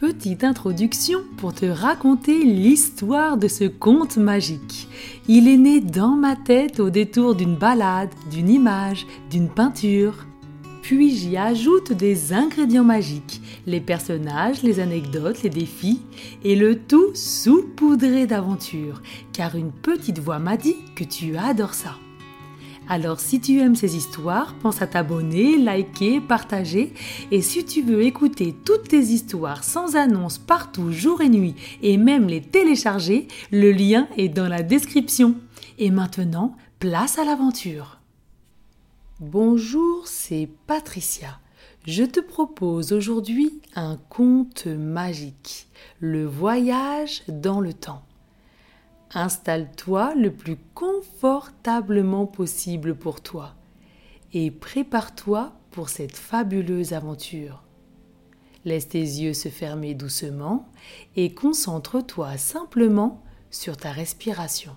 Petite introduction pour te raconter l'histoire de ce conte magique. Il est né dans ma tête au détour d'une balade, d'une image, d'une peinture. Puis j'y ajoute des ingrédients magiques, les personnages, les anecdotes, les défis, et le tout saupoudré d'aventures, car une petite voix m'a dit que tu adores ça. Alors si tu aimes ces histoires, pense à t'abonner, liker, partager. Et si tu veux écouter toutes tes histoires sans annonce partout, jour et nuit, et même les télécharger, le lien est dans la description. Et maintenant, place à l'aventure. Bonjour, c'est Patricia. Je te propose aujourd'hui un conte magique, le voyage dans le temps. Installe-toi le plus confortablement possible pour toi et prépare-toi pour cette fabuleuse aventure. Laisse tes yeux se fermer doucement et concentre-toi simplement sur ta respiration.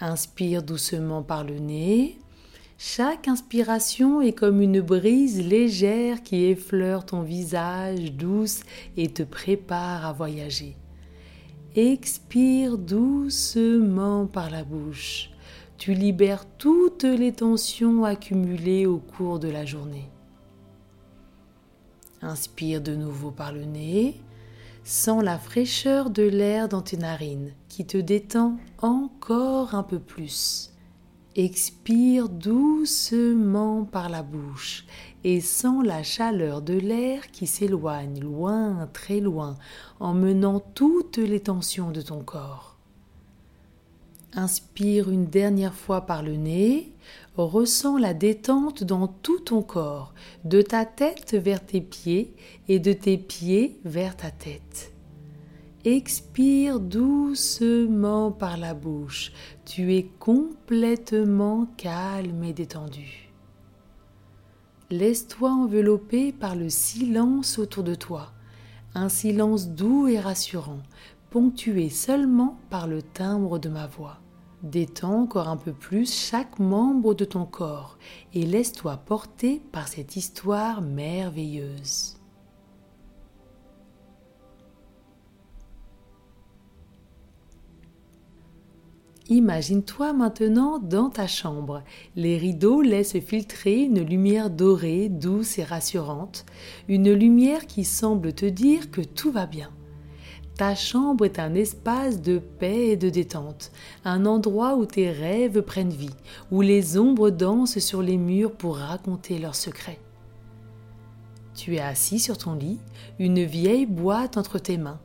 Inspire doucement par le nez. Chaque inspiration est comme une brise légère qui effleure ton visage douce et te prépare à voyager. Expire doucement par la bouche. Tu libères toutes les tensions accumulées au cours de la journée. Inspire de nouveau par le nez. Sens la fraîcheur de l'air dans tes narines qui te détend encore un peu plus. Expire doucement par la bouche et sens la chaleur de l'air qui s'éloigne loin, très loin, emmenant toutes les tensions de ton corps. Inspire une dernière fois par le nez, ressens la détente dans tout ton corps, de ta tête vers tes pieds et de tes pieds vers ta tête. Expire doucement par la bouche. Tu es complètement calme et détendu. Laisse-toi envelopper par le silence autour de toi, un silence doux et rassurant, ponctué seulement par le timbre de ma voix. Détends encore un peu plus chaque membre de ton corps et laisse-toi porter par cette histoire merveilleuse. Imagine-toi maintenant dans ta chambre. Les rideaux laissent filtrer une lumière dorée, douce et rassurante, une lumière qui semble te dire que tout va bien. Ta chambre est un espace de paix et de détente, un endroit où tes rêves prennent vie, où les ombres dansent sur les murs pour raconter leurs secrets. Tu es assis sur ton lit, une vieille boîte entre tes mains.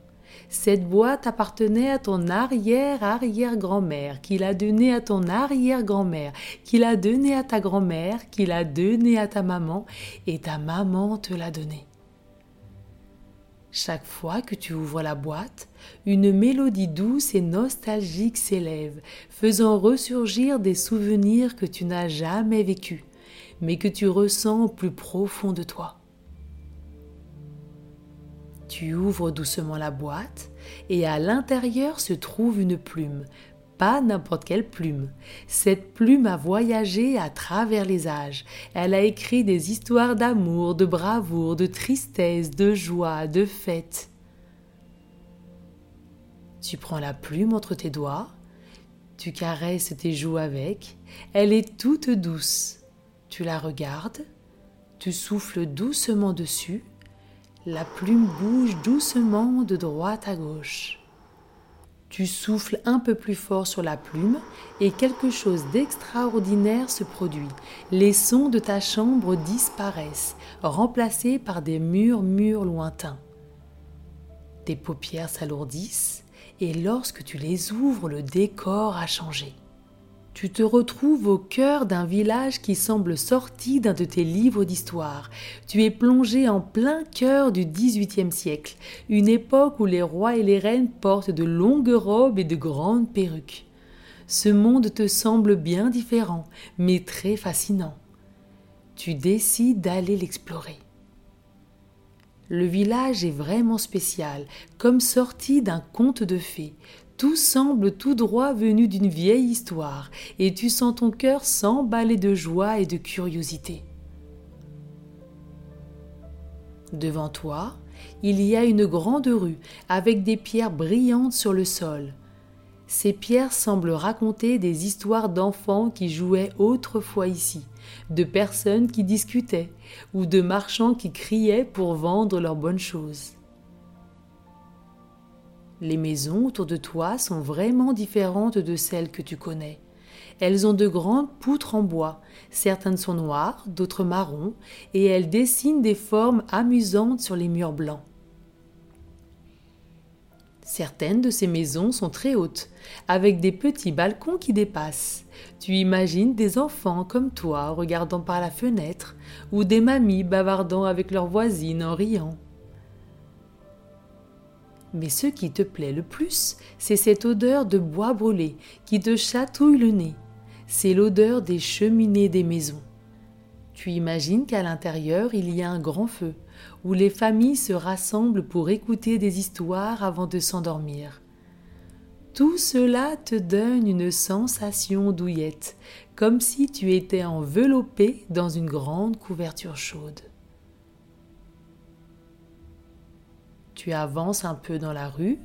Cette boîte appartenait à ton arrière-arrière-grand-mère, qui l'a donnée à ton arrière-grand-mère, qui l'a donnée à ta grand-mère, qui l'a donnée à ta maman, et ta maman te l'a donnée. Chaque fois que tu ouvres la boîte, une mélodie douce et nostalgique s'élève, faisant ressurgir des souvenirs que tu n'as jamais vécus, mais que tu ressens au plus profond de toi. Tu ouvres doucement la boîte et à l'intérieur se trouve une plume. Pas n'importe quelle plume. Cette plume a voyagé à travers les âges. Elle a écrit des histoires d'amour, de bravoure, de tristesse, de joie, de fête. Tu prends la plume entre tes doigts, tu caresses tes joues avec, elle est toute douce. Tu la regardes, tu souffles doucement dessus la plume bouge doucement de droite à gauche. Tu souffles un peu plus fort sur la plume et quelque chose d'extraordinaire se produit. Les sons de ta chambre disparaissent, remplacés par des murmures lointains. Tes paupières s'alourdissent et lorsque tu les ouvres, le décor a changé tu te retrouves au cœur d'un village qui semble sorti d'un de tes livres d'histoire. Tu es plongé en plein cœur du XVIIIe siècle, une époque où les rois et les reines portent de longues robes et de grandes perruques. Ce monde te semble bien différent, mais très fascinant. Tu décides d'aller l'explorer. Le village est vraiment spécial, comme sorti d'un conte de fées. Tout semble tout droit venu d'une vieille histoire, et tu sens ton cœur s'emballer de joie et de curiosité. Devant toi, il y a une grande rue avec des pierres brillantes sur le sol. Ces pierres semblent raconter des histoires d'enfants qui jouaient autrefois ici, de personnes qui discutaient ou de marchands qui criaient pour vendre leurs bonnes choses. Les maisons autour de toi sont vraiment différentes de celles que tu connais. Elles ont de grandes poutres en bois, certaines sont noires, d'autres marrons, et elles dessinent des formes amusantes sur les murs blancs. Certaines de ces maisons sont très hautes, avec des petits balcons qui dépassent. Tu imagines des enfants comme toi regardant par la fenêtre, ou des mamies bavardant avec leurs voisines en riant. Mais ce qui te plaît le plus, c'est cette odeur de bois brûlé qui te chatouille le nez. C'est l'odeur des cheminées des maisons. Tu imagines qu'à l'intérieur il y a un grand feu, où les familles se rassemblent pour écouter des histoires avant de s'endormir. Tout cela te donne une sensation douillette, comme si tu étais enveloppé dans une grande couverture chaude. Tu avances un peu dans la rue,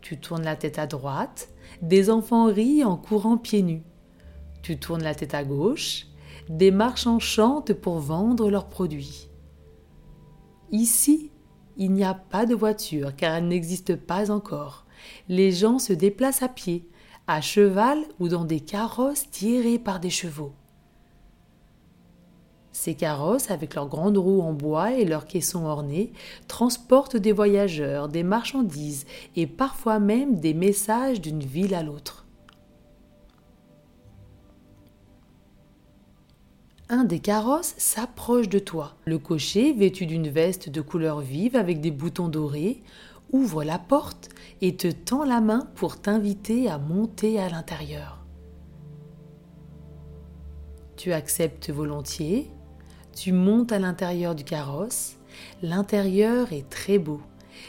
tu tournes la tête à droite, des enfants rient en courant pieds nus. Tu tournes la tête à gauche, des marchands chantent pour vendre leurs produits. Ici, il n'y a pas de voiture car elle n'existe pas encore. Les gens se déplacent à pied, à cheval ou dans des carrosses tirés par des chevaux. Ces carrosses, avec leurs grandes roues en bois et leurs caissons ornés, transportent des voyageurs, des marchandises et parfois même des messages d'une ville à l'autre. Un des carrosses s'approche de toi. Le cocher, vêtu d'une veste de couleur vive avec des boutons dorés, ouvre la porte et te tend la main pour t'inviter à monter à l'intérieur. Tu acceptes volontiers tu montes à l'intérieur du carrosse. L'intérieur est très beau.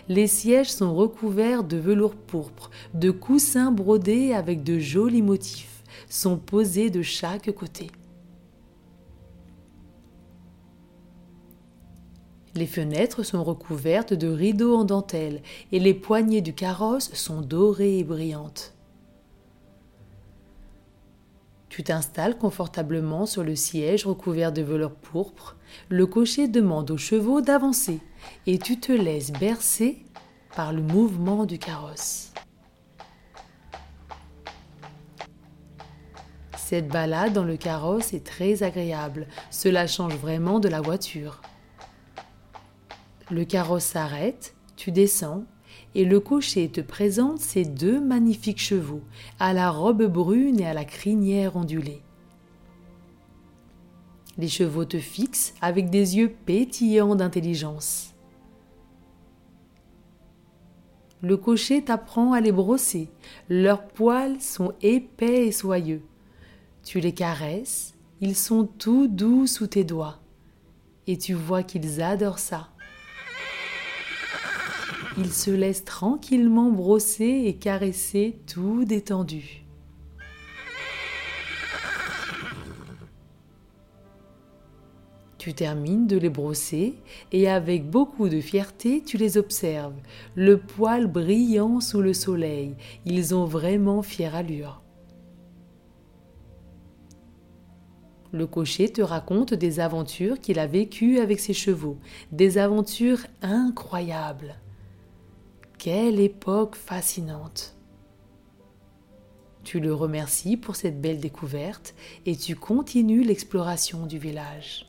Les sièges sont recouverts de velours pourpre, de coussins brodés avec de jolis motifs, sont posés de chaque côté. Les fenêtres sont recouvertes de rideaux en dentelle et les poignées du carrosse sont dorées et brillantes. Tu t'installes confortablement sur le siège recouvert de velours pourpre. Le cocher demande aux chevaux d'avancer et tu te laisses bercer par le mouvement du carrosse. Cette balade dans le carrosse est très agréable. Cela change vraiment de la voiture. Le carrosse s'arrête, tu descends et le cocher te présente ces deux magnifiques chevaux, à la robe brune et à la crinière ondulée. Les chevaux te fixent avec des yeux pétillants d'intelligence. Le cocher t'apprend à les brosser, leurs poils sont épais et soyeux. Tu les caresses, ils sont tout doux sous tes doigts, et tu vois qu'ils adorent ça. Il se laisse tranquillement brosser et caresser tout détendu. Tu termines de les brosser et avec beaucoup de fierté tu les observes, le poil brillant sous le soleil, ils ont vraiment fière allure. Le cocher te raconte des aventures qu'il a vécues avec ses chevaux, des aventures incroyables. Quelle époque fascinante Tu le remercies pour cette belle découverte et tu continues l'exploration du village.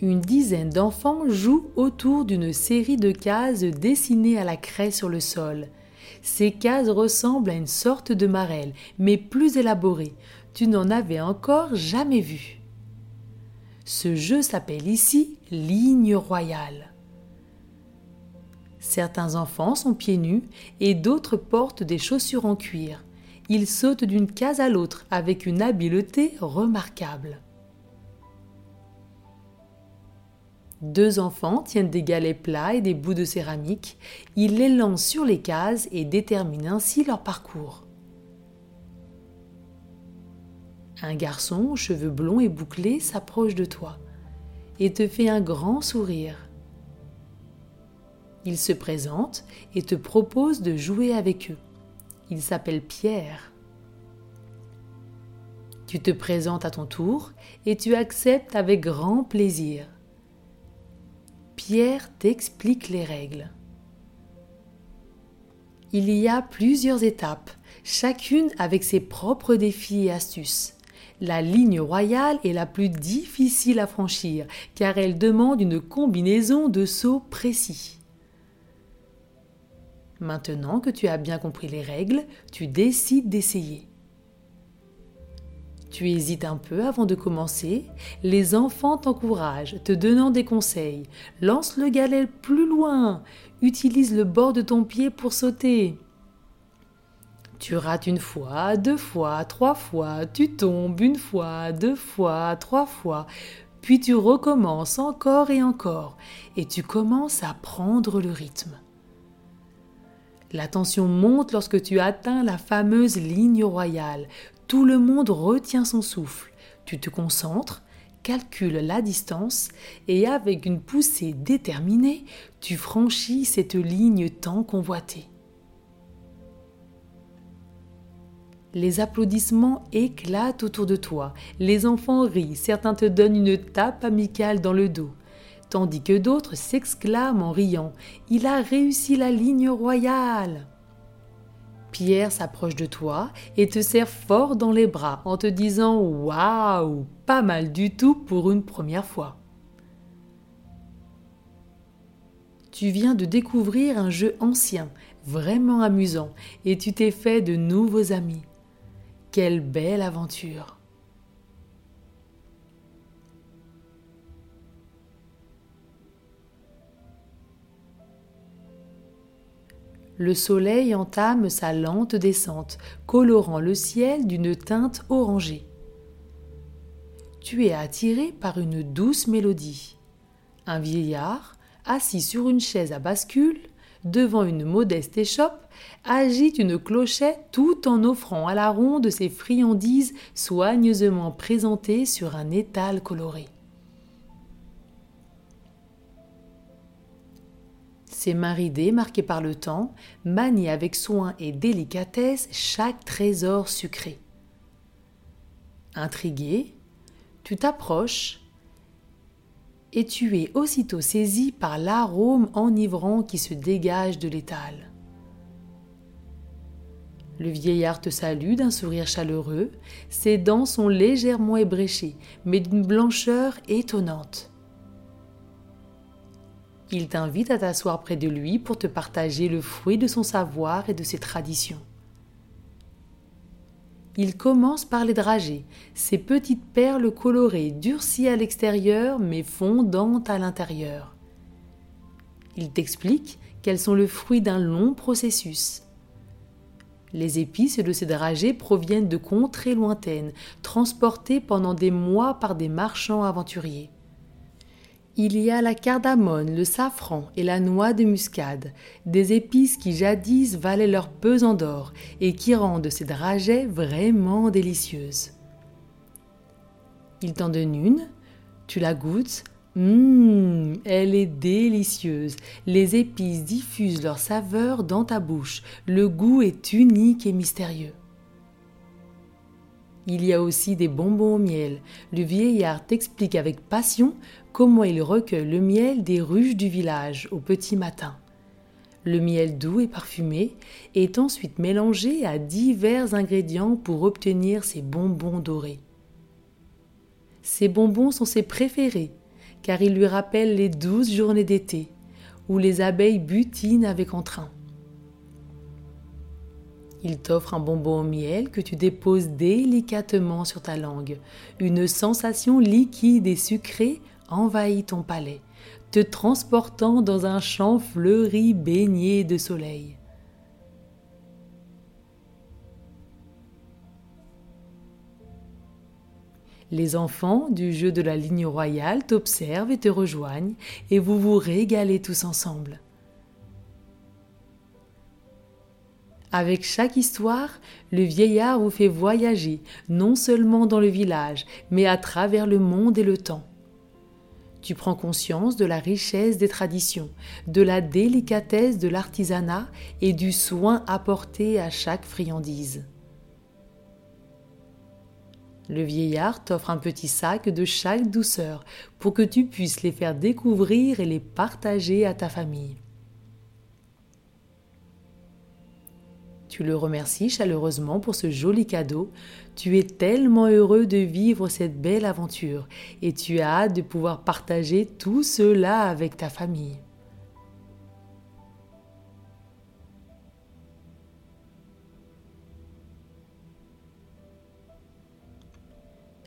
Une dizaine d'enfants jouent autour d'une série de cases dessinées à la craie sur le sol. Ces cases ressemblent à une sorte de marelle, mais plus élaborée. Tu n'en avais encore jamais vu. Ce jeu s'appelle ici ligne royale. Certains enfants sont pieds nus et d'autres portent des chaussures en cuir. Ils sautent d'une case à l'autre avec une habileté remarquable. Deux enfants tiennent des galets plats et des bouts de céramique. Ils les lancent sur les cases et déterminent ainsi leur parcours. Un garçon aux cheveux blonds et bouclés s'approche de toi et te fait un grand sourire. Il se présente et te propose de jouer avec eux. Il s'appelle Pierre. Tu te présentes à ton tour et tu acceptes avec grand plaisir. Pierre t'explique les règles. Il y a plusieurs étapes, chacune avec ses propres défis et astuces. La ligne royale est la plus difficile à franchir car elle demande une combinaison de sauts précis. Maintenant que tu as bien compris les règles, tu décides d'essayer. Tu hésites un peu avant de commencer, les enfants t'encouragent, te donnant des conseils. Lance le galet plus loin, utilise le bord de ton pied pour sauter. Tu rates une fois, deux fois, trois fois, tu tombes une fois, deux fois, trois fois, puis tu recommences encore et encore, et tu commences à prendre le rythme. La tension monte lorsque tu atteins la fameuse ligne royale. Tout le monde retient son souffle. Tu te concentres, calcules la distance et avec une poussée déterminée, tu franchis cette ligne tant convoitée. Les applaudissements éclatent autour de toi, les enfants rient, certains te donnent une tape amicale dans le dos. Tandis que d'autres s'exclament en riant. Il a réussi la ligne royale. Pierre s'approche de toi et te serre fort dans les bras en te disant Waouh Pas mal du tout pour une première fois. Tu viens de découvrir un jeu ancien, vraiment amusant, et tu t'es fait de nouveaux amis. Quelle belle aventure le soleil entame sa lente descente, colorant le ciel d'une teinte orangée. Tu es attiré par une douce mélodie. Un vieillard, assis sur une chaise à bascule, devant une modeste échoppe, agite une clochette tout en offrant à la ronde ses friandises soigneusement présentées sur un étal coloré. Ses mains ridées, marquées par le temps, manient avec soin et délicatesse chaque trésor sucré. Intrigué, tu t'approches et tu es aussitôt saisi par l'arôme enivrant qui se dégage de l'étal. Le vieillard te salue d'un sourire chaleureux, ses dents sont légèrement ébréchées, mais d'une blancheur étonnante. Il t'invite à t'asseoir près de lui pour te partager le fruit de son savoir et de ses traditions. Il commence par les dragées, ces petites perles colorées durcies à l'extérieur mais fondantes à l'intérieur. Il t'explique qu'elles sont le fruit d'un long processus. Les épices de ces dragées proviennent de contrées lointaines, transportées pendant des mois par des marchands aventuriers. Il y a la cardamone, le safran et la noix de muscade, des épices qui jadis valaient leur pesant d'or et qui rendent ces dragées vraiment délicieuses. Il t'en donne une, tu la goûtes, hum, elle est délicieuse. Les épices diffusent leur saveur dans ta bouche. Le goût est unique et mystérieux. Il y a aussi des bonbons au miel. Le vieillard t'explique avec passion comment il recueille le miel des ruches du village au petit matin. Le miel doux et parfumé est ensuite mélangé à divers ingrédients pour obtenir ces bonbons dorés. Ces bonbons sont ses préférés car ils lui rappellent les douze journées d'été où les abeilles butinent avec entrain. Il t'offre un bonbon au miel que tu déposes délicatement sur ta langue. Une sensation liquide et sucrée envahit ton palais, te transportant dans un champ fleuri baigné de soleil. Les enfants du jeu de la ligne royale t'observent et te rejoignent, et vous vous régalez tous ensemble. Avec chaque histoire, le vieillard vous fait voyager, non seulement dans le village, mais à travers le monde et le temps. Tu prends conscience de la richesse des traditions, de la délicatesse de l'artisanat et du soin apporté à chaque friandise. Le vieillard t'offre un petit sac de chaque douceur pour que tu puisses les faire découvrir et les partager à ta famille. Tu le remercies chaleureusement pour ce joli cadeau. Tu es tellement heureux de vivre cette belle aventure et tu as hâte de pouvoir partager tout cela avec ta famille.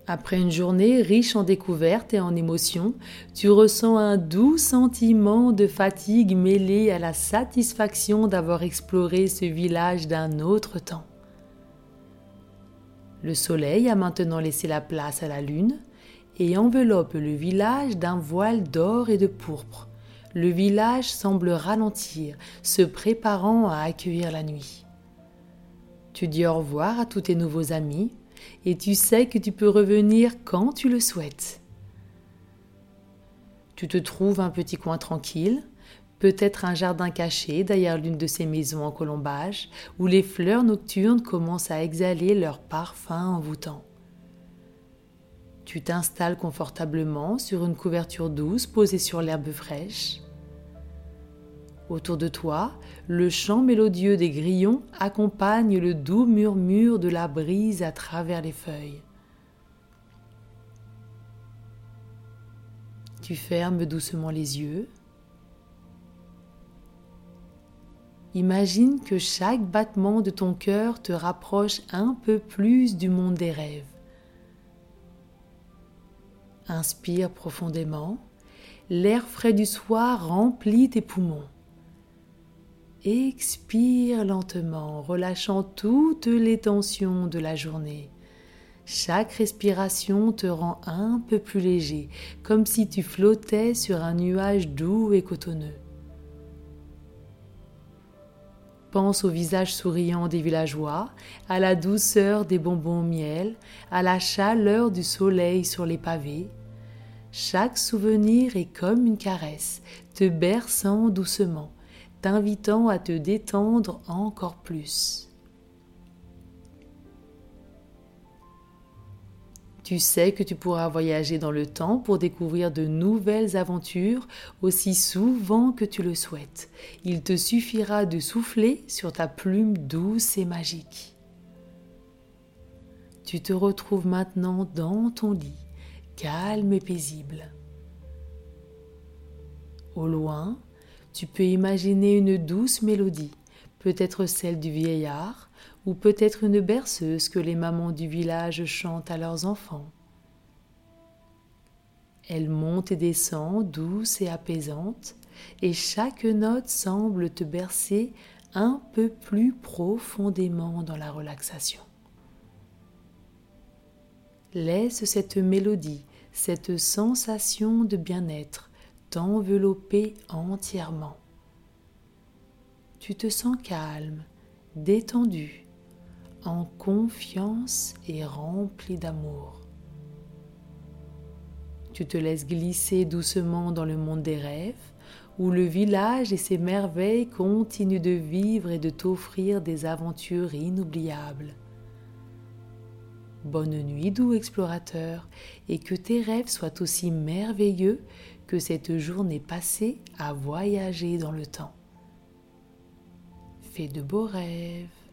Après une journée riche en découvertes et en émotions, tu ressens un doux sentiment de fatigue mêlé à la satisfaction d'avoir exploré ce village d'un autre temps. Le soleil a maintenant laissé la place à la lune et enveloppe le village d'un voile d'or et de pourpre. Le village semble ralentir, se préparant à accueillir la nuit. Tu dis au revoir à tous tes nouveaux amis, et tu sais que tu peux revenir quand tu le souhaites. Tu te trouves un petit coin tranquille, peut-être un jardin caché derrière l'une de ces maisons en colombage, où les fleurs nocturnes commencent à exhaler leur parfum envoûtant. Tu t'installes confortablement sur une couverture douce posée sur l'herbe fraîche. Autour de toi, le chant mélodieux des grillons accompagne le doux murmure de la brise à travers les feuilles. Tu fermes doucement les yeux. Imagine que chaque battement de ton cœur te rapproche un peu plus du monde des rêves. Inspire profondément. L'air frais du soir remplit tes poumons. Expire lentement, relâchant toutes les tensions de la journée. Chaque respiration te rend un peu plus léger, comme si tu flottais sur un nuage doux et cotonneux. Pense au visage souriant des villageois, à la douceur des bonbons miel, à la chaleur du soleil sur les pavés. Chaque souvenir est comme une caresse, te berçant doucement t'invitant à te détendre encore plus. Tu sais que tu pourras voyager dans le temps pour découvrir de nouvelles aventures aussi souvent que tu le souhaites. Il te suffira de souffler sur ta plume douce et magique. Tu te retrouves maintenant dans ton lit, calme et paisible. Au loin, tu peux imaginer une douce mélodie, peut-être celle du vieillard, ou peut-être une berceuse que les mamans du village chantent à leurs enfants. Elle monte et descend, douce et apaisante, et chaque note semble te bercer un peu plus profondément dans la relaxation. Laisse cette mélodie, cette sensation de bien-être t'envelopper entièrement. Tu te sens calme, détendu, en confiance et rempli d'amour. Tu te laisses glisser doucement dans le monde des rêves, où le village et ses merveilles continuent de vivre et de t'offrir des aventures inoubliables. Bonne nuit, doux explorateur, et que tes rêves soient aussi merveilleux que cette journée passée à voyager dans le temps. Fais de beaux rêves.